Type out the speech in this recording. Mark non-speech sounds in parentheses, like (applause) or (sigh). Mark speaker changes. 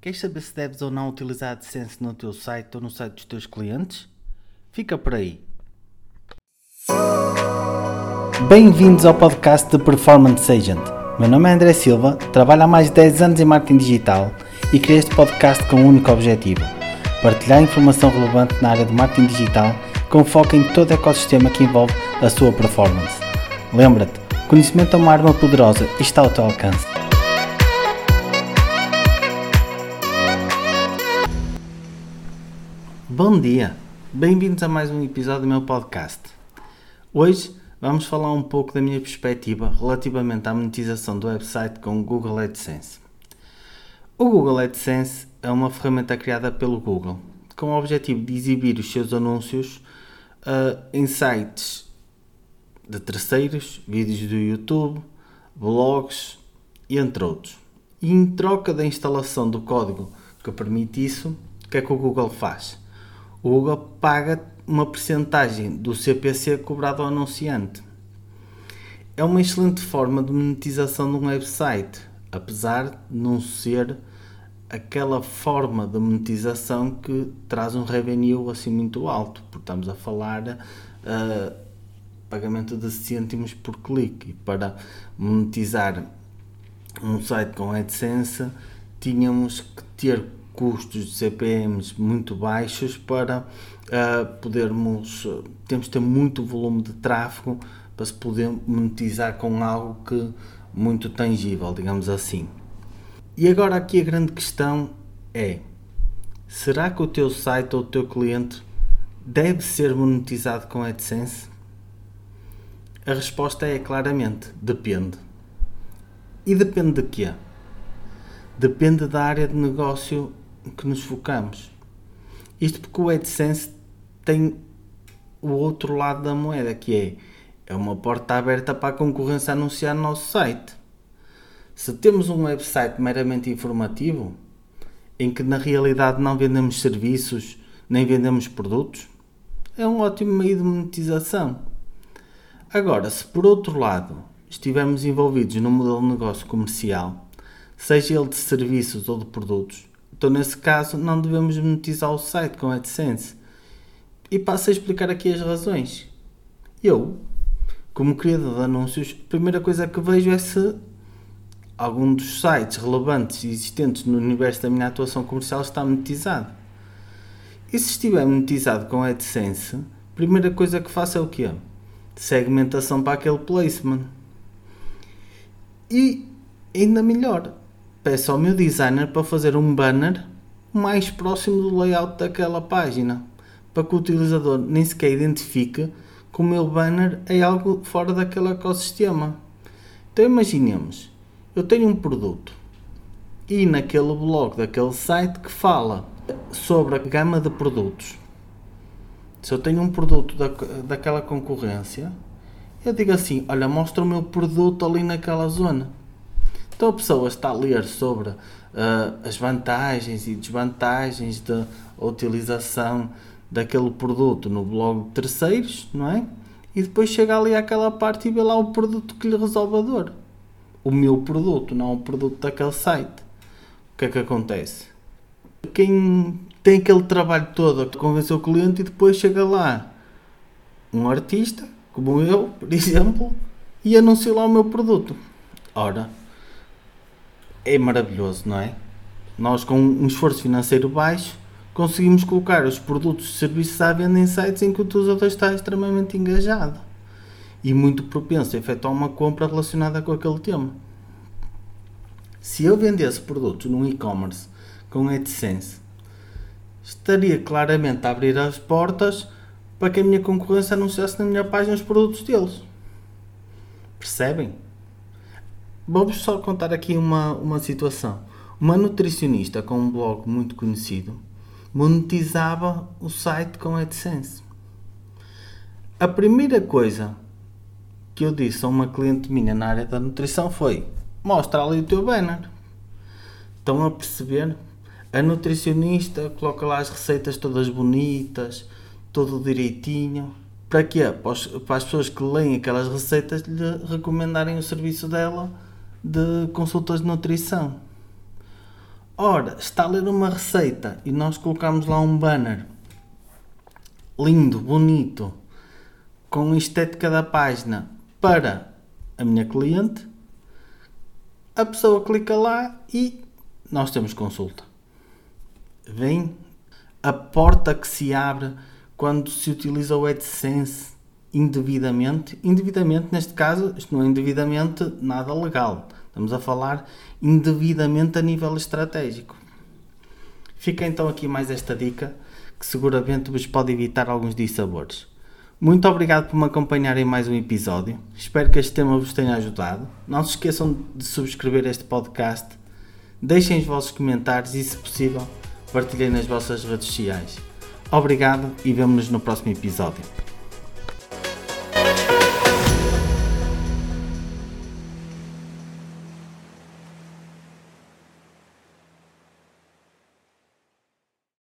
Speaker 1: Queres saber se deves ou não utilizar a AdSense no teu site ou no site dos teus clientes? Fica por aí. Bem-vindos ao podcast de Performance Agent. Meu nome é André Silva, trabalho há mais de 10 anos em marketing digital e criei este podcast com um único objetivo: partilhar informação relevante na área de marketing digital com foco em todo o ecossistema que envolve a sua performance. Lembra-te, conhecimento é uma arma poderosa e está ao teu alcance. Bom dia, bem-vindos a mais um episódio do meu podcast. Hoje vamos falar um pouco da minha perspectiva relativamente à monetização do website com o Google AdSense. O Google AdSense é uma ferramenta criada pelo Google com o objetivo de exibir os seus anúncios uh, em sites de terceiros, vídeos do YouTube, blogs e entre outros. E em troca da instalação do código que permite isso, o que é que o Google faz? Google paga uma percentagem do CPC cobrado ao anunciante. É uma excelente forma de monetização de um website, apesar de não ser aquela forma de monetização que traz um revenue assim muito alto, porque estamos a falar uh, pagamento de cêntimos por clique e para monetizar um site com AdSense tínhamos que ter custos de CPMs muito baixos para uh, podermos temos de ter muito volume de tráfego para se poder monetizar com algo que muito tangível, digamos assim. E agora aqui a grande questão é: será que o teu site ou o teu cliente deve ser monetizado com AdSense? A resposta é claramente: depende. E depende de quê? Depende da área de negócio que nos focamos. Isto porque o AdSense tem o outro lado da moeda, que é, é uma porta aberta para a concorrência anunciar no nosso site. Se temos um website meramente informativo, em que na realidade não vendemos serviços nem vendemos produtos, é um ótimo meio de monetização. Agora, se por outro lado estivermos envolvidos num modelo de negócio comercial, seja ele de serviços ou de produtos, então, nesse caso, não devemos monetizar o site com AdSense. E passo a explicar aqui as razões. Eu, como criador de anúncios, a primeira coisa que vejo é se algum dos sites relevantes e existentes no universo da minha atuação comercial está monetizado. E se estiver monetizado com AdSense, a primeira coisa que faço é o quê? Segmentação para aquele placement. E ainda melhor, peço ao meu designer para fazer um banner mais próximo do layout daquela página, para que o utilizador nem sequer identifique que o meu banner é algo fora daquele ecossistema. Então imaginemos, eu tenho um produto e naquele blog daquele site que fala sobre a gama de produtos. Se eu tenho um produto da, daquela concorrência, eu digo assim: olha, mostra o meu produto ali naquela zona. Então a pessoa está a ler sobre uh, as vantagens e desvantagens da utilização daquele produto no blog de terceiros, não é? E depois chega ali àquela parte e vê lá o produto que lhe resolve a dor. O meu produto, não o produto daquele site. O que é que acontece? Quem tem aquele trabalho todo a convencer o cliente e depois chega lá um artista, como eu, por (laughs) exemplo, e anuncia lá o meu produto. Ora, é maravilhoso, não é? Nós, com um esforço financeiro baixo, conseguimos colocar os produtos e serviços à venda em sites em que o utilizador está extremamente engajado e muito propenso a efetuar uma compra relacionada com aquele tema. Se eu vendesse produtos num e-commerce com AdSense, estaria claramente a abrir as portas para que a minha concorrência anunciasse na minha página os produtos deles. Percebem? Vou-vos só contar aqui uma, uma situação. Uma nutricionista com um blog muito conhecido monetizava o site com AdSense. A primeira coisa que eu disse a uma cliente minha na área da nutrição foi: mostra ali o teu banner. Estão a perceber? A nutricionista coloca lá as receitas todas bonitas, tudo direitinho. Para quê? Para as pessoas que leem aquelas receitas lhe recomendarem o serviço dela de consultas de nutrição. Ora, está a ler uma receita e nós colocamos lá um banner lindo, bonito, com estética da página para a minha cliente, a pessoa clica lá e nós temos consulta. Vem a porta que se abre quando se utiliza o AdSense indevidamente. Indevidamente, neste caso, isto não é indevidamente nada legal. Estamos a falar indevidamente a nível estratégico. Fica então aqui mais esta dica que seguramente vos pode evitar alguns dissabores. Muito obrigado por me acompanhar em mais um episódio. Espero que este tema vos tenha ajudado. Não se esqueçam de subscrever este podcast. Deixem os vossos comentários e, se possível, partilhem nas vossas redes sociais. Obrigado e vemo-nos no próximo episódio.